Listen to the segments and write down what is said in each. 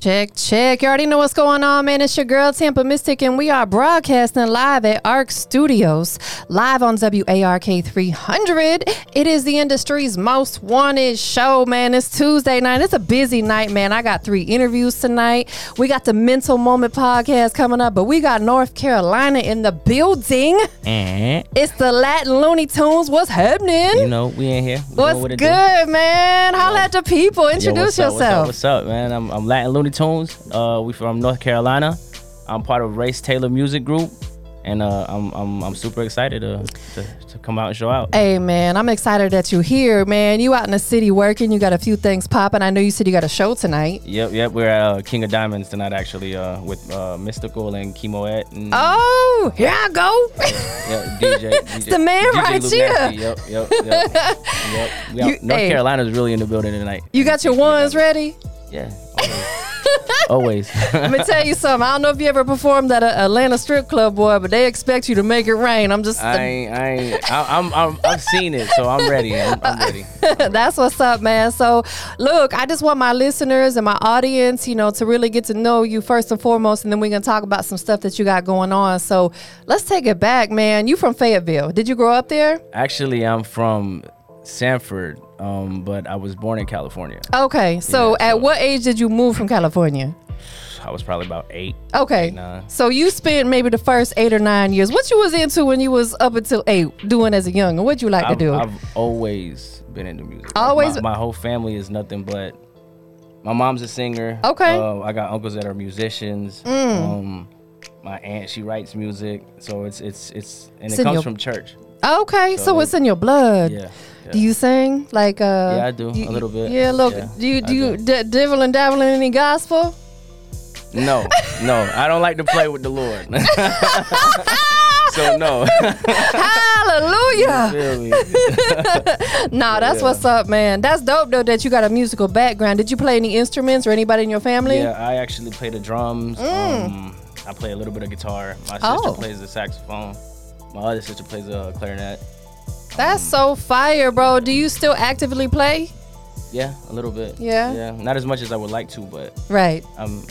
Check, check. You already know what's going on, man. It's your girl, Tampa Mystic, and we are broadcasting live at ARC Studios, live on WARK 300. It is the industry's most wanted show, man. It's Tuesday night. It's a busy night, man. I got three interviews tonight. We got the Mental Moment podcast coming up, but we got North Carolina in the building. And It's the Latin Looney Tunes. What's happening? you know, we in here. We What's what good, do. man? Holla Yo. at the people. Yo, Introduce what's up, yourself. What's up, what's up, man? I'm, I'm Latin Looney Tunes. Uh, we from North Carolina. I'm part of Race Taylor Music Group, and uh, I'm, I'm I'm super excited to, to to come out and show out. Hey man, I'm excited that you're here, man. You out in the city working. You got a few things popping. I know you said you got a show tonight. Yep, yep. We're at uh, King of Diamonds tonight, actually, uh, with uh, Mystical and Chemoet. And, Oh, here I go. yeah, DJ. DJ the man DJ right Luke here. Nasty. Yep, yep, yep. yep. Out- You- North hey. Carolina's really in the building tonight. you got your ones ready? Yeah, always. always. Let me tell you something. I don't know if you ever performed at a Atlanta strip club, boy, but they expect you to make it rain. I'm just. I ain't, I ain't, I, I'm, I'm, I've seen it, so I'm ready. I'm, I'm uh, ready. That's what's up, man. So, look, I just want my listeners and my audience, you know, to really get to know you first and foremost, and then we're gonna talk about some stuff that you got going on. So, let's take it back, man. You from Fayetteville? Did you grow up there? Actually, I'm from Sanford, um, but I was born in California. Okay. So, Yeah, at what age did you move from California? I was probably about eight. Okay. Eight, nine. So you spent maybe the first eight or nine years. What you was into when you was up until eight, doing as a young, and what you like to I've, do? I've always been into music. Like, Always- my, my whole family is nothing but. My mom's a singer. Okay. Uh, I got uncles that are musicians. Mm. Um, my aunt she writes music, so it's it's it's and It's it comes your- from church. okay, so, so it's in your blood. Yeah. yeah. Do you sing like uh? Yeah, I do, you- a little bit. Yeah, look. Yeah, do you do you d- devil and dabble in any gospel? No, no, I don't like to play with the Lord. so no. Hallelujah! Nah, that's Yeah. what's up, man. That's dope though that you got a musical background. Did you play any instruments or anybody in your family? Yeah, I actually play the drums. Um, I play a little bit of guitar. My sister. Oh. plays the saxophone. My other sister plays a clarinet. That's um, so fire, bro. Do you still actively play? Yeah, a little bit. Yeah? Yeah, not as much as I would like to, but Right. I'm.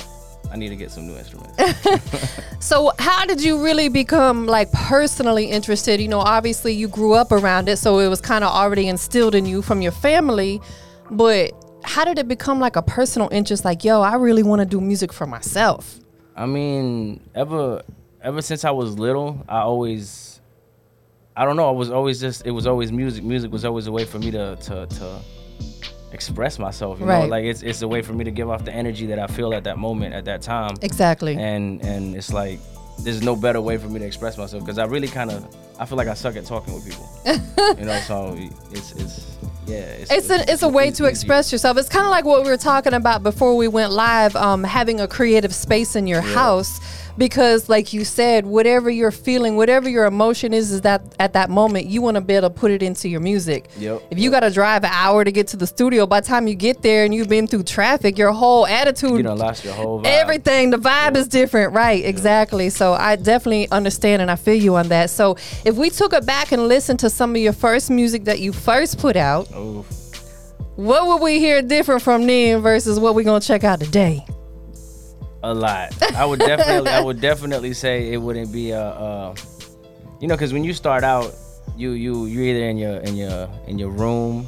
I need to get some new instruments. So, how did you really become like personally interested? You know, obviously you grew up around it, so it was kind of already instilled in you from your family. But how did it become like a personal interest? Like, yo, I really want to do music for myself. I mean, ever ever since I was little, I always I don't know, I was always just it was always music. Music was always a way for me to to to express myself, you know? Right. Like it's it's a way for me to give off the energy that I feel at that moment at that time. Exactly. And and it's like there's no better way for me to express myself because I really kind of I feel like I suck at talking with people. you know, so it's it's yeah, it's it's a it's a way to express yourself. It's kind of like what we were talking about before we went live. Um, having a creative space in your house, because like you said, whatever you're feeling, whatever your emotion is, is that at that moment you want to be able to put it into your music. Yep, If you got to drive an hour to get to the studio, by the time you get there and you've been through traffic, your whole attitude, You lost your whole vibe. Everything, the vibe is different, right? Exactly. So I definitely understand and I feel you on that. So if we took it back and listened to some of your first music that you first put out, Oof. what would we hear different from then versus what we're gonna check out today? A lot. I would definitely, I would definitely say it wouldn't be a, uh, you know, because when you start out, you you you're either in your in your in your room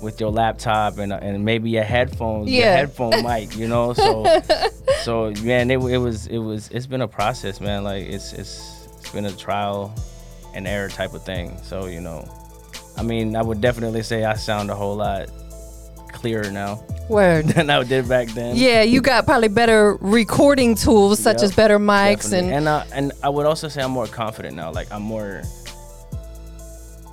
with your laptop and uh, and maybe your headphones, your headphone mic, you know. So so man, it, it was it was it's been a process, man. Like it's it's it's been a trial and error type of thing. So you know, I mean, I would definitely say I sound a whole lot clearer now Word. than I did back then. Yeah, you got probably better recording tools such Yep, as better mics Definitely. and and uh, and I would also say I'm more confident now. Like I'm more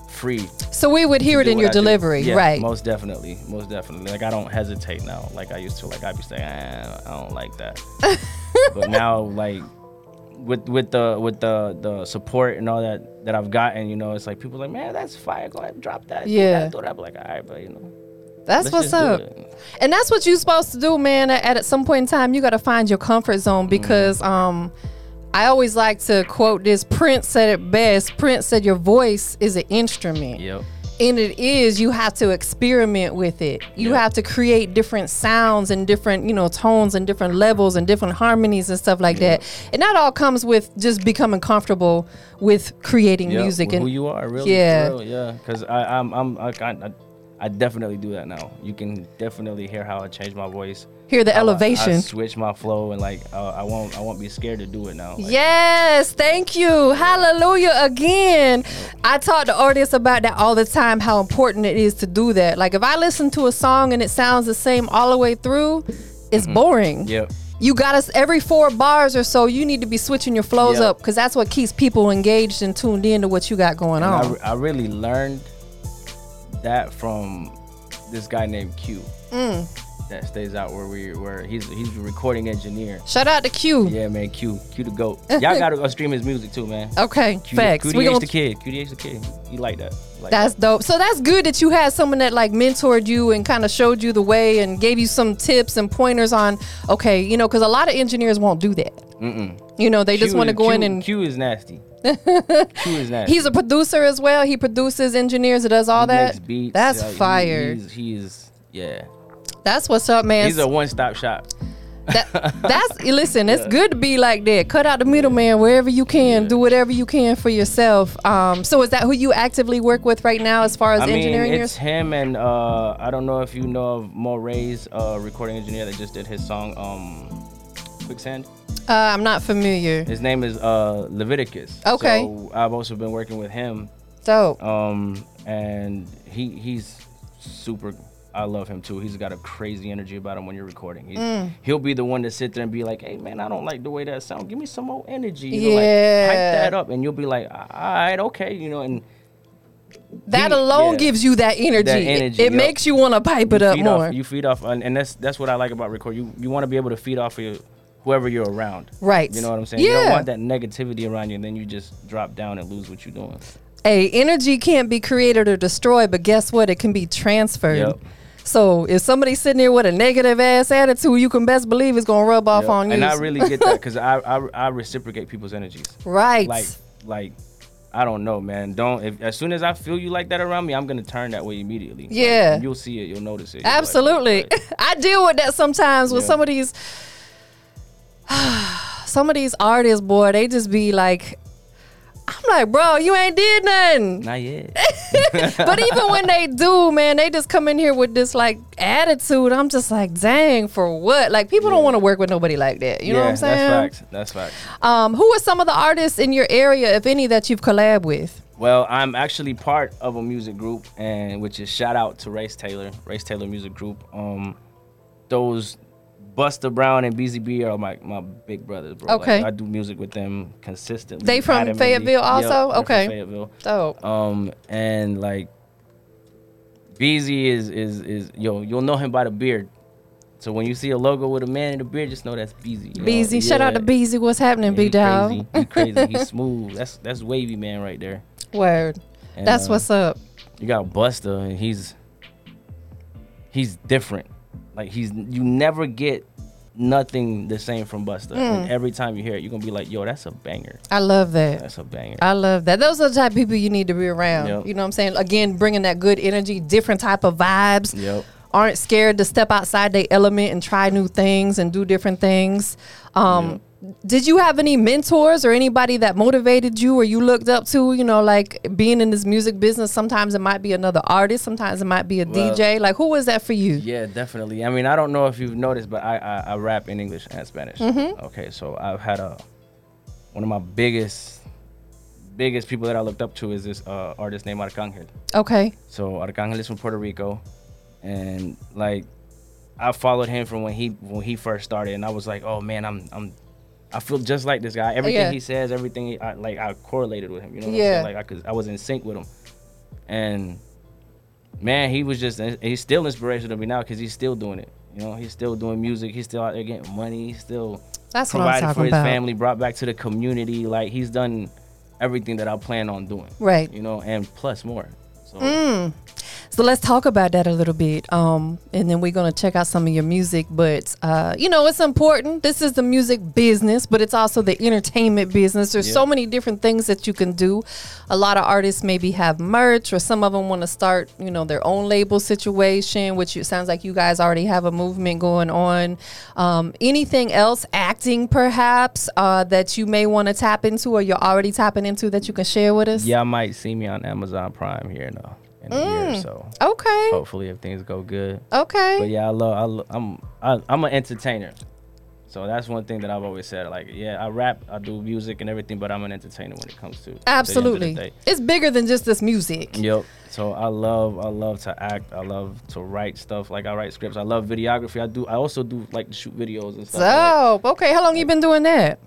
free. so we would hear it in your I delivery, Yeah, right? Most definitely, most definitely. Like I don't hesitate now. Like I used to. Like I'd be saying, "Ah, I don't like that. but now, like with with the with the the support and all that that I've gotten, you know, it's like people like, man, that's fire. Go ahead, and drop that. Yeah. do that. I'm like, all right, but you know, That's what's up. And that's what you're supposed to do, man. At, at some point in time, you got to find your comfort zone because um, I always like to quote this. Prince said it best. Prince said, "Your voice is an instrument." Yep. And it is you have to experiment with it you Yeah. have to create different sounds and different you know tones and different levels and different harmonies and stuff like that and that all comes with just becoming comfortable with creating Yeah, music and who you are, really. Yeah. Yeah, real, yeah. Because I, I'm, I'm, I, I, I definitely do that now. You can definitely hear how I change my voice. hear the how I- I, switch my flow, and like uh, I won't, I won't be scared to do it now. Like, Yes, thank you. Hallelujah again. I talk to artists about that all the time, how important it is to do that. Like if I listen to a song and it sounds the same all the way through, it's boring. Yep. You got us every four bars or so, you need to be switching your flows Yep. up because that's what keeps people engaged and tuned in to what you got going And on. re- I really learned that from this guy named Q. Mm. That stays out where we where he's he's a recording engineer. Shout out to Q. Yeah, man, Q, Q the goat. Y'all gotta go stream his music too, man. Okay, Q, facts. We QDH gonna, the kid, QDH the kid. You like that? Like that's dope. So that's good that you had someone that like mentored you and kind of showed you the way and gave you some tips and pointers on, okay, you know, because a lot of engineers won't do that. Mm-mm. You know, they just want to go in and Q is nasty. Q is nasty. He's a producer as well. He produces, engineers, does all He that. beats. That's he- fire. he's, he's yeah. That's what's up, man. He's a one-stop shop. That- that's listen. It's good to be like that. Cut out the middleman wherever you can. Yeah. Do whatever you can for yourself. Um, so is that who you actively work with right now, as far as I mean, engineering? it's yours? him and uh, I don't know if you know of Mo Ray's uh, recording engineer that just did his song um, Quicksand. Uh, I'm not familiar. His name is uh, Leviticus. Okay. So I've also been working with him, So. um, and he he's super. I love him too. He's got a crazy energy about him when you're recording. He's, Mm. He'll be the one to sit there and be like, "Hey man, I don't like the way that sounds. Give me some more energy. You know, like, Yeah. hype that up." And you'll be like, "All right, okay," you know, and that he- alone yeah. gives you that energy. That It- energy, it yup. makes you want to pipe it you up more. Off, you feed off, and, and that's that's what I like about record. You you want to be able to feed off of your, whoever you're around. right. You know what I'm saying? You Yeah. don't want that negativity around you, and then you just drop down and lose what you're doing. Hey, energy can't be created or destroyed, but guess what? It can be transferred. Yep. So if somebody's sitting there with a negative ass attitude, you can best believe it's gonna rub off Yep. on you. And I really get that because I, I I reciprocate people's energies. right. Like like I don't know, man. Don't if as soon as I feel you like that around me, I'm gonna turn that way immediately. Like, Yeah. you'll see it. You'll notice it. You'll be like, oh, Absolutely. I deal with that sometimes with Yeah. some of these some of these artists, boy, they just be like I'm like, bro, you ain't did nothing. Not yet. but even when they do, man, they just come in here with this like attitude. I'm just like, dang, for what? Like people don't want to work with nobody like that. You know what I'm saying? That's facts. That's facts. Um, who are some of the artists in your area, if any, that you've collabed with? Well, I'm actually part of a music group, and which is shout out to Race Taylor, Race Taylor Music Group. Um, those Buster Brown and BZB are my, my big brothers, bro. Like, Okay. I do music with them consistently. They from adamantly. Fayetteville also? Yep, Okay. Fayetteville. Dope. Um, and like BZ is is is yo, you'll know him by the beard. So when you see a logo with a man in the beard, just know that's BZ. you know? Beezy, shout out to Yeah. Beezy. What's happening, Yeah, B he Dog? crazy. He crazy. He's smooth. That's that's wavy man right there. Word. And, That's uh, what's up. you got Buster, and he's he's different. Like he's you never get nothing the same from Buster. Hmm. And every time you hear it, you're gonna be like, "Yo, that's a banger. I love that. That's a banger." I love that. Those are the type of people you need to be around. Yep. You know what I'm saying? Again, bringing that good energy, different type of vibes. Yep. Aren't scared to step outside their element and try new things and do different things. Um, Did you have any mentors or anybody that motivated you or you looked up to? You know, like being in this music business, sometimes it might be another artist, sometimes it might be a Well, DJ. Like, who was that for you? Yeah, definitely. I mean, I don't know if you've noticed, but I I, I rap in English and Spanish. Mm-hmm. Okay, so I've had a one of my biggest biggest people that I looked up to is this uh, artist named Arcangel. Okay. So Arcangel is from Puerto Rico, and like I followed him from when he when he first started, and I was like, oh man, I'm I'm I feel just like this guy. Everything Yeah. he says, everything he, I, like I correlated with him. You know what Yeah. I'm saying? Like I could I was in sync with him, and man, he was just he's still inspirational to me now because he's still doing it. You know, he's still doing music. He's still out there getting money. He's still That's what I'm providing for his about. family, brought back to the community. Like he's done everything that I plan on doing. Right. You know, and plus more. So Mm. So let's talk about that a little bit. Um, and then we're gonna check out some of your music. But uh, you know, it's important. This is the music business, but it's also the entertainment business. There's Yeah. so many different things that you can do. A lot of artists maybe have merch, or some of them want to start, you know, their own label situation. Which it sounds like you guys already have a movement going on. Um, anything else, acting perhaps, uh, that you may want to tap into, or you're already tapping into that you can share with us? Yeah, I might see me on Amazon Prime here a, in a year Mm. or so. Okay. Hopefully, if things go good. Okay. But yeah, I love. I lo- I'm. I, I'm an entertainer. So that's one thing that I've always said. Like, yeah, I rap, I do music and everything, but I'm an entertainer when it comes to to the end of the Absolutely. It's bigger than just this music. Yep. So I love I love to act. I love to write stuff. Like I write scripts. I love videography. I do. I also do like shoot videos and stuff. like So, okay, how long you been doing that?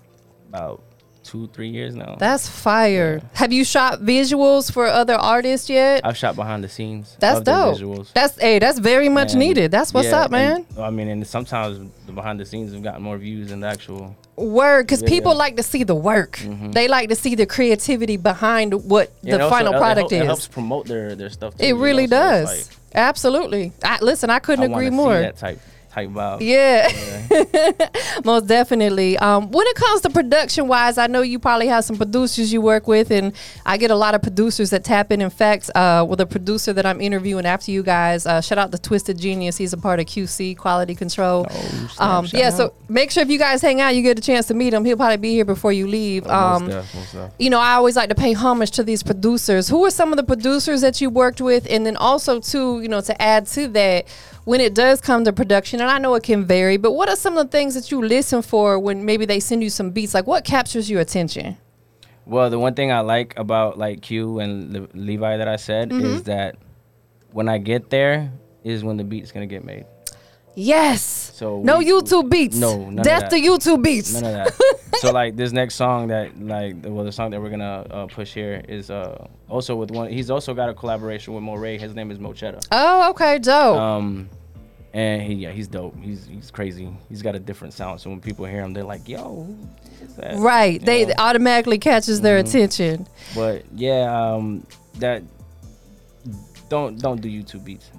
about two, three years now. That's fire. Have you shot visuals for other artists yet? I've shot behind the scenes. That's dope. Visuals. That's hey, that's very much And, needed. That's what's yeah, up, man. and, I mean, and sometimes the behind the scenes have gotten more views than the actual. work because Yeah, people yeah. like to see the work. Mhm. They like to see the creativity behind what Yeah, the final it product help- It is. helps promote their their stuff. Too, It you know, really so does. like, Absolutely. I, listen, I couldn't I agree more. That type type vibe. Yeah. Yeah. Most definitely. Um, when it comes to production wise, I know you probably have some producers you work with, and I get a lot of producers that tap in. In fact, uh, with a producer that I'm interviewing after you guys, uh, shout out to Twisted Genius. He's a part of QC Quality Control. Oh, Um, yeah, out. so make sure if you guys hang out, you get a chance to meet him. He'll probably be here before you leave. Oh, most Um, most you know, I always like to pay homage to these producers. Who are some of the producers that you worked with? And then also, too, you know, to add to that, when it does come to production, and I know it can vary, but what are some of the things that you listen for when maybe they send you some beats? Like, what captures your attention? Well, the one thing I like about like Q and Le- Levi that I said Mm-hmm. is that when I get there is when the beat's gonna get made. Yes. So no we- YouTube beats. No, none of Death to YouTube beats. None of that. so like this next song that like well the song that we're gonna uh, push here is uh also with one. He's also got a collaboration with Moray. His name is Mochetta. Oh, okay, dope. Um, and he yeah he's dope. He's he's crazy. He's got a different sound. So when people hear him, they're like, "Yo, that?" right. You They know? automatically catches their Mhm. attention. But yeah, um, that don't don't do YouTube beats.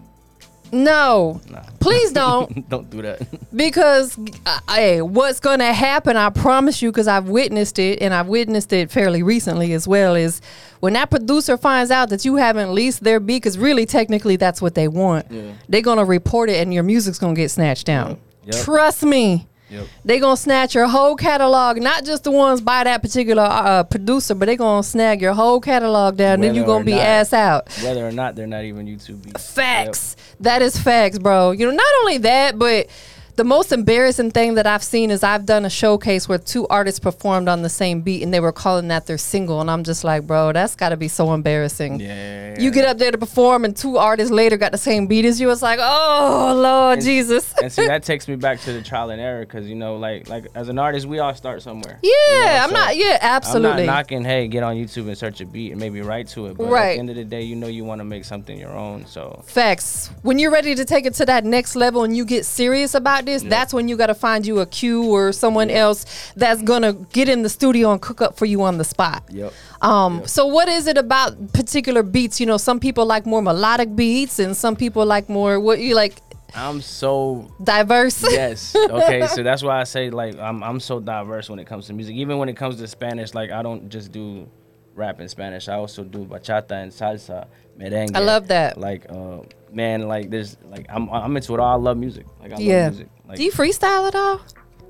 No. Nah. Please don't. don't do that. because uh, hey what's gonna happen i promise you because i've witnessed it and i've witnessed it fairly recently as well is when that producer finds out that you haven't leased their beat because really technically that's what they want Yeah. they're gonna report it and your music's gonna get snatched down Yep. trust me Yep. they gonna snatch your whole catalog not just the ones by that particular uh, producer but they gonna snag your whole catalog down then Whether you gonna be not. ass out Whether or not they're not even YouTube beats. Facts. That is facts, bro. You know, not only that, but the most embarrassing thing that I've seen is I've done a showcase where two artists performed on the same beat and they were calling that their single. And I'm just like, bro, that's got to be so embarrassing. Yeah. You get up there to perform and two artists later got the same beat as you. It's like, oh, Lord And- Jesus. and see that takes me back to the trial and error because you know like like as an artist we all start somewhere Yeah, You know, I'm so not, yeah, absolutely. i'm not knocking hey get on youtube and search a beat and maybe write to it but at Right. the end of the day you know you want to make something your own so Facts. When you're ready to take it to that next level and you get serious about this, Yeah. that's when you got to find you a cue or someone else that's gonna get in the studio and cook up for you on the spot. yep Um, Yeah. so what is it about particular beats? You know, some people like more melodic beats, and some people like more what you like i'm so diverse. yes okay so that's why i say like I'm, I'm so diverse when it comes to music even when it comes to spanish like i don't just do rap in spanish i also do bachata and salsa merengue I love that. like uh man like there's like i'm i'm into it all i love music like i Yeah. love music like Do you freestyle at all?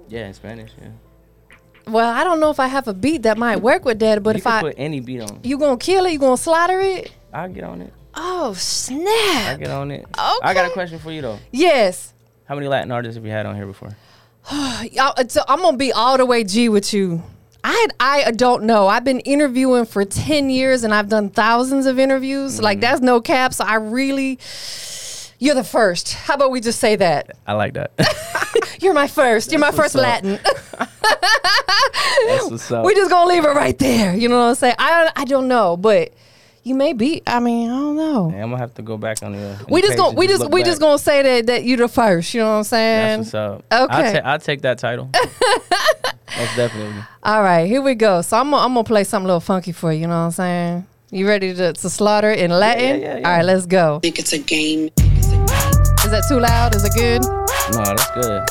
yeah in spanish yeah Well, I don't know if I have a beat that might work with that, but you if can I put any beat on you gonna kill it, you gonna slaughter it. i'll get on it Oh snap! i get on it Okay. i got a question for you though Yes. how many latin artists have you had on here before so I'm gonna be all the way G with you. I I don't know. I've been interviewing for ten years and I've done thousands of interviews. Like mm-hmm. that's no cap. So I really, you're the first. How about we just say that? i like that You're my first. You're my first. Latin. that's what's up we just gonna leave it right there. You know what I'm saying? I I don't know, but you may be. I mean, I don't know. Yeah, I'm gonna have to go back on the. We just gonna we just we back. just gonna say that that you're the first. You know what I'm saying? That's what's up. Okay. I'll, ta- I'll take that title. Most definitely. All right, here we go. So I'm gonna, I'm gonna play something a little funky for you. You know what I'm saying? You ready to, to slaughter in Latin? yeah, yeah. All right, let's go. think it's a game. Is that too loud? Is it good? No, that's good.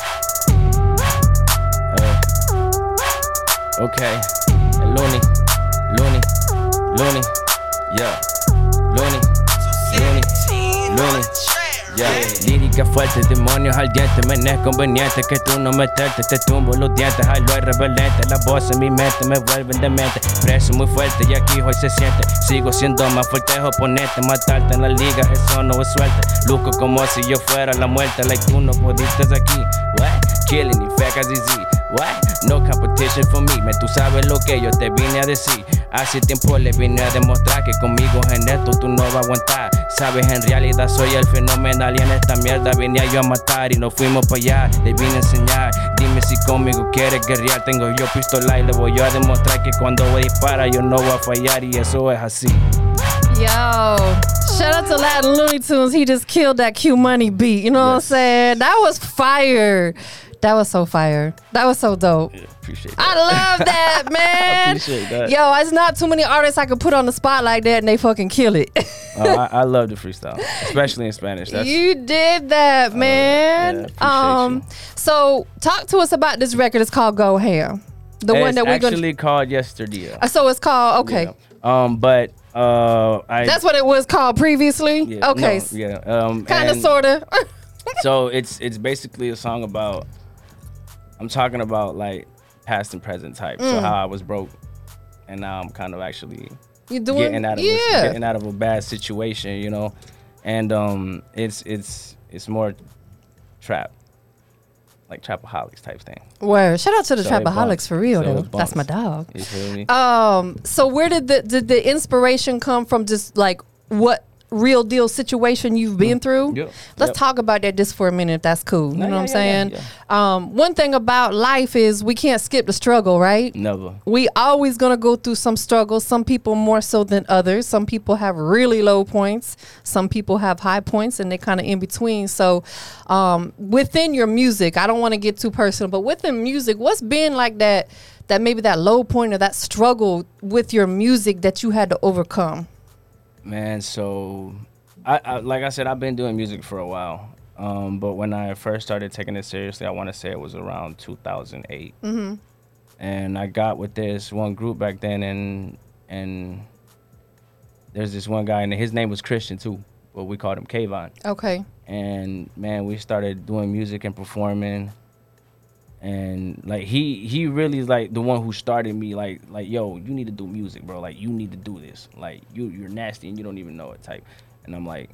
Hey. Okay. Looney. Looney. Looney. Yeah. Looney. Looney. Looney. Lírica fuerte, demonios al diente Me es conveniente que tú no meterte Te tumbo los dientes, ay lo rebelente Las voces en mi mente me vuelven demente. Preso muy fuerte y aquí hoy se siente Sigo siendo más fuerte oponente Matarte en la liga, eso no es suerte. Luzco como si yo fuera la muerte Like tú no pudiste aquí. What? Killing y fecas y What? No competition for me Me tú sabes lo que yo te vine a decir Hace tiempo le vine a demostrar que conmigo en esto tú no vas a aguantar. Sabes, en realidad soy el fenomenal y en esta mierda venía yo a matar y nos fuimos para allá. Le vine a enseñar, dime si conmigo quieres guerrear. Tengo yo pistola y le voy a demostrar que cuando voy a disparar yo no voy a fallar y eso es así. Yo, shout out to Latin Looney Tunes. He just killed that Q Money beat. You know what I'm saying? That was fire. That was so fire. That was so dope. Yeah, appreciate I love that, man. appreciate that. Yo, it's not too many artists I could put on the spot like that and they fucking kill it. Oh, I, I love the freestyle, especially in Spanish. That's you did that, man. yeah, um, you. so talk to us about this record. It's called Go Ham. The one that we're actually gonna. called yesterday. Uh, So it's called okay. Yeah. Um, but uh, I That's what it was called previously. yeah, okay, no, yeah. Um, kind of, sorta. so it's it's basically a song about I'm talking about like past and present type. So Mm. how I was broke and now I'm kind of actually you doing? getting out of yeah. a, getting out of a bad situation, you know. And um it's it's it's more trap. Like trapaholics type thing. Word. Shout out to the So Trapaholics for real So though. That's my dog. You feel me? Um. So where did the did the inspiration come from? Just like what real deal situation you've been through? Yep, Let's yep. talk about that just for a minute. If that's cool. You No, know yeah, what I'm yeah, yeah, saying? Um. One thing about life is we can't skip the struggle, right? Never. we always gonna go through some struggles some people more so than others some people have really low points some people have high points and they're kind of in between so um, within your music i don't want to get too personal but within music what's been like that that maybe that low point or that struggle with your music that you had to overcome Man, so I, I like I said, I've been doing music for a while. Um, but when I first started taking it seriously, I want to say it was around 2008. Mm-hmm. And I got with this one group back then, and and there's this one guy, and his name was Christian too, but we called him Kayvon. okay And man, we started doing music and performing. And like he he really is like the one who started me like like yo you need to do music bro. Like you need to do this. Like you you're nasty and you don't even know it type. And I'm like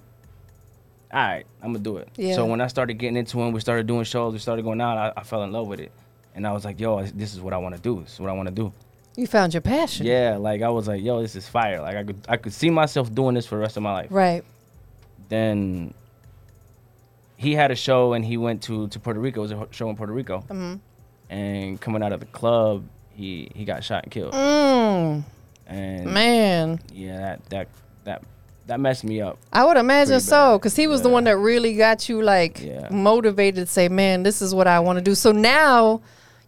all right I'm gonna do it. Yeah. so when I started getting into him we started doing shows we started going out I, I fell in love with it. And I was like yo this is what I want to do. This is what I want to do. You found your passion. Yeah like I was like yo this is fire. Like I could I could see myself doing this for the rest of my life. Right. Then he had a show and he went to, to Puerto Rico. It was a show in Puerto Rico. Mm-hmm. And coming out of the club, he he got shot and killed. mm, And man yeah, that that that that messed me up. I would imagine so, because he was the one that really got you like Yeah. motivated to say, "Man, this is what I want to do." So now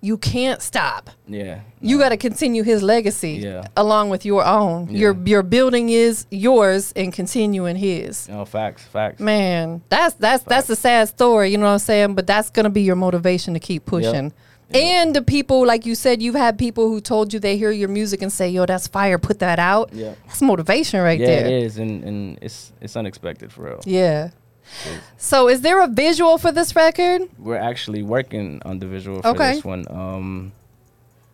you can't stop. Yeah. You got to continue his legacy Yeah. along with your own. Your Yeah. your building is yours and continuing his. No facts, facts. Man, that's that's that's a sad story, you know what I'm saying? But that's gonna be your motivation to keep pushing. And the people, like you said, you've had people who told you they hear your music and say, "Yo, that's fire, put that out." Yeah. That's motivation right yeah, there. it is, and and it's it's unexpected for real. Yeah. So, is there a visual for this record? We're actually working on the visual for Okay. this one. Um,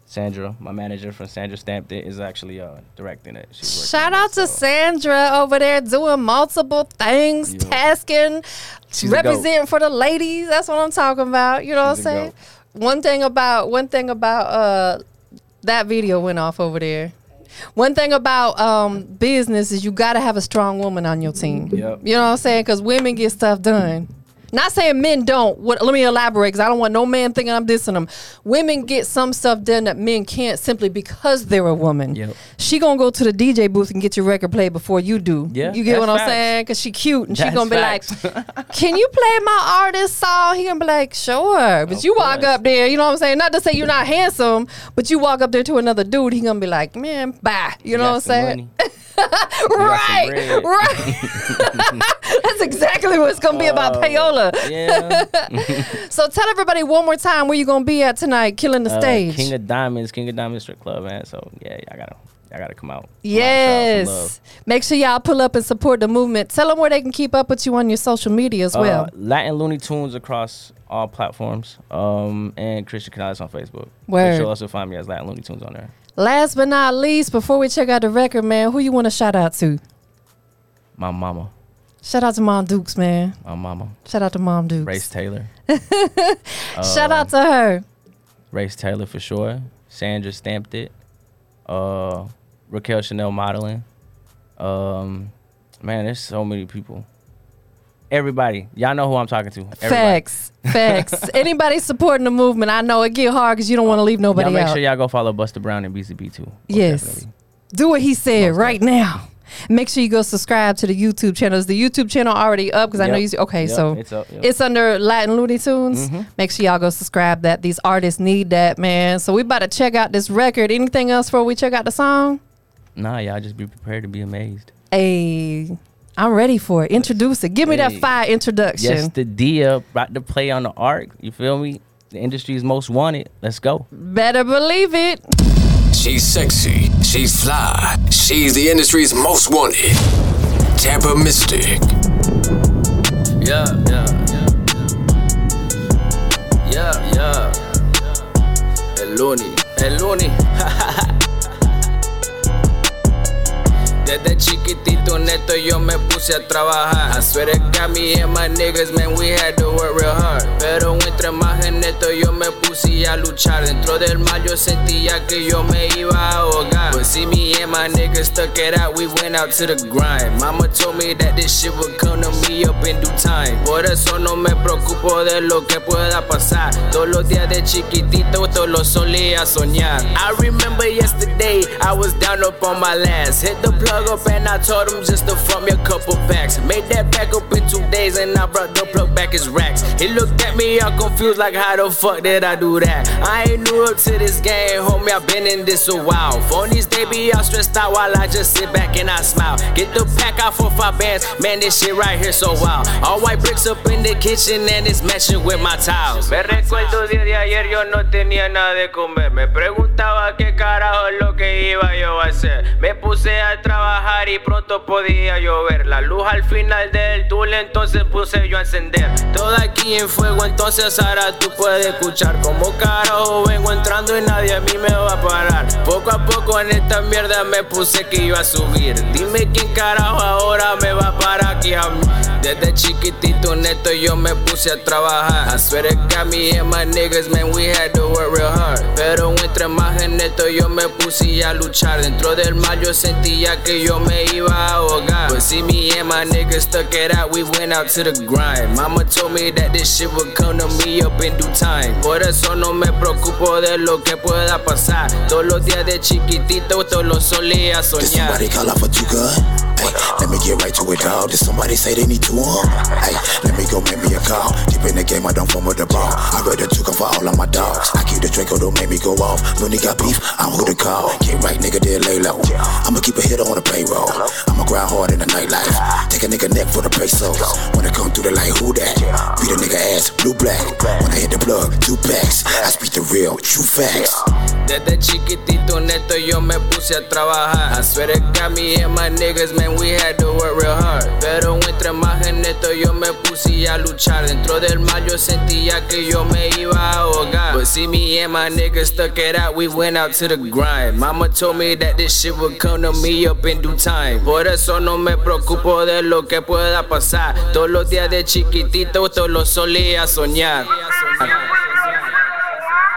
Sandra, my manager from Sandra Stamped It, is actually uh, directing it. Shout on it, out to Sandra over there doing multiple things, Yeah. tasking, She's representing for the ladies. That's what I'm talking about. You know She's what I'm saying? One thing about one thing about uh that video went off over there. One thing about um business is you got to have a strong woman on your team. Yep. You know what I'm saying? Because women get stuff done. Not saying men don't. What, let me elaborate because I don't want no man thinking I'm dissing them. Women get some stuff done that men can't simply because they're a woman. Yep. She gonna go to the DJ booth and get your record played before you do. Yeah, you get what I'm facts. saying? Because she cute and she gonna be facts. like, "Can you play my artist song?" He gonna be like, "Sure." But Of you walk up there, you know what I'm saying? Not to say you're not handsome, but you walk up there to another dude, he gonna be like, "Man, bye." You know what I'm saying? money. Right, right. That's exactly what it's gonna be about payola. Yeah. So tell everybody one more time where you gonna be at tonight, killing the Uh, stage. King of Diamonds, King of Diamonds Strip Club, man. So yeah, y'all gotta, y'all gotta come out. Come out, out love. yes. Make sure y'all pull up and support the movement. Tell them where they can keep up with you on your social media as well. Uh, Latin Looney Tunes across all platforms, um, and Christian Canales on Facebook. Word. You'll also find me as Latin Looney Tunes on there. Last but not least, before we check out the record, man, who you want to shout out to? My mama, Shout out to Mom Dukes, man. my mama, Shout out to Mom Dukes. Race Taylor, Shout out to her. Race Taylor for sure. Sandra stamped it. Uh, Raquel Chanel modeling. Um, man, there's so many people. Everybody, y'all know who I'm talking to. Everybody. Facts. Facts. Anybody supporting the movement, I know it get hard because you don't want to leave nobody Y'all make out. sure y'all go follow Buster Brown and BZB too. Yes. definitely. Do what he said right now. Make sure you go subscribe to the YouTube channel. Is the YouTube channel already up? Because I know Yep. you. Okay, Yep, so it's up, yep. it's under Latin Looney Tunes. Mhm. Make sure y'all go subscribe. That these artists need that, man. So we about to check out this record. Anything else before we check out the song? Nah, y'all just be prepared to be amazed. Hey, I'm ready for it. Introduce it. Give me that Hey. fire introduction. Yes, the Dia about to play on the arc. You feel me? The industry's most wanted. Let's go. Better believe it. She's sexy. She's fly. She's the industry's most wanted. Tampa Mystic. Yeah, yeah, yeah. Yeah, yeah. El Looney, el Looney. Desde chiquitito neto yo me puse a trabajar. I swear to God, me and my niggas, man, we had to work real hard. Pero entre más neto yo me puse a luchar. Dentro del mar yo sentía que yo me iba a ahogar. But see me and my niggas stuck it out, we went out to the grind. Mama told me that this shit would come to me up in due time. Por eso no me preocupo de lo que pueda pasar. Todos los días de chiquitito esto lo solía soñar. I remember yesterday I was down up on my last. Hit the plug up and I told him just to front me a couple packs. Made that back up in two days and I brought the plug back his racks. He looked at me all confused like how the fuck did I do that? I ain't new up to this game, homie. I've been in this a while. Phonies they be all stressed out while I just sit back and I smile. Get the pack out for five bands, man. This shit right here so wild. All white bricks up in the kitchen and it's matching with my tiles. Me recuerdo día de ayer yo no tenía nada de comer. Me preguntaba qué carajo lo que iba yo a hacer. Me puse a trabajar y pronto podía llover. La luz al final del túnel entonces puse yo a encender. Todo aquí en fuego entonces ahora tú puedes escuchar como carajo vengo entrando y nadie a mí me va a parar. Poco a poco en esta mierda me puse que iba a subir. Dime quién carajo ahora me va a parar aquí a mí. Desde chiquitito neto yo me puse a trabajar. I swear to God, me and my niggas, man, we had to work real hard. Pero entre más en neto yo me puse a luchar. Dentro del mar yo sentía que yo me iba a ahogar. But see me and my niggas stuck it out, we went out to the grind. Mama told me that this shit would come to me up in due time. Por eso no me preocupo de lo que pueda pasar. Todos los días de chiquitito esto lo solía Did soñar. somebody call out for let me get right to it, dog. Did somebody say they need two on? Um? Hey, let me go make me a call. Deep in the game, I don't fumble the ball. I the two for all of my dogs. I keep the Draco, don't make me go off. When they got beef, I'm who to call. Get right, nigga, then lay low. I'ma keep a hit on the payroll. I'ma grind hard in the nightlife. Take a nigga neck for the pesos. When I come through the light, who that? Beat a nigga ass, blue black. When I hit the plug, two packs. I speak the real, true facts. Desde chiquitito neto yo me puse a trabajar. I swear to God, me and my niggas, man, we had to work real hard. Pero entre más en neto yo me puse a luchar. Dentro del mar yo sentía que yo me iba a ahogar. But see me and my niggas stuck it out, we went out to the grind. Mama told me that this shit would come to me up in due time. Por eso no me preocupo de lo que pueda pasar. Todos los días de chiquitito esto lo solía soñar.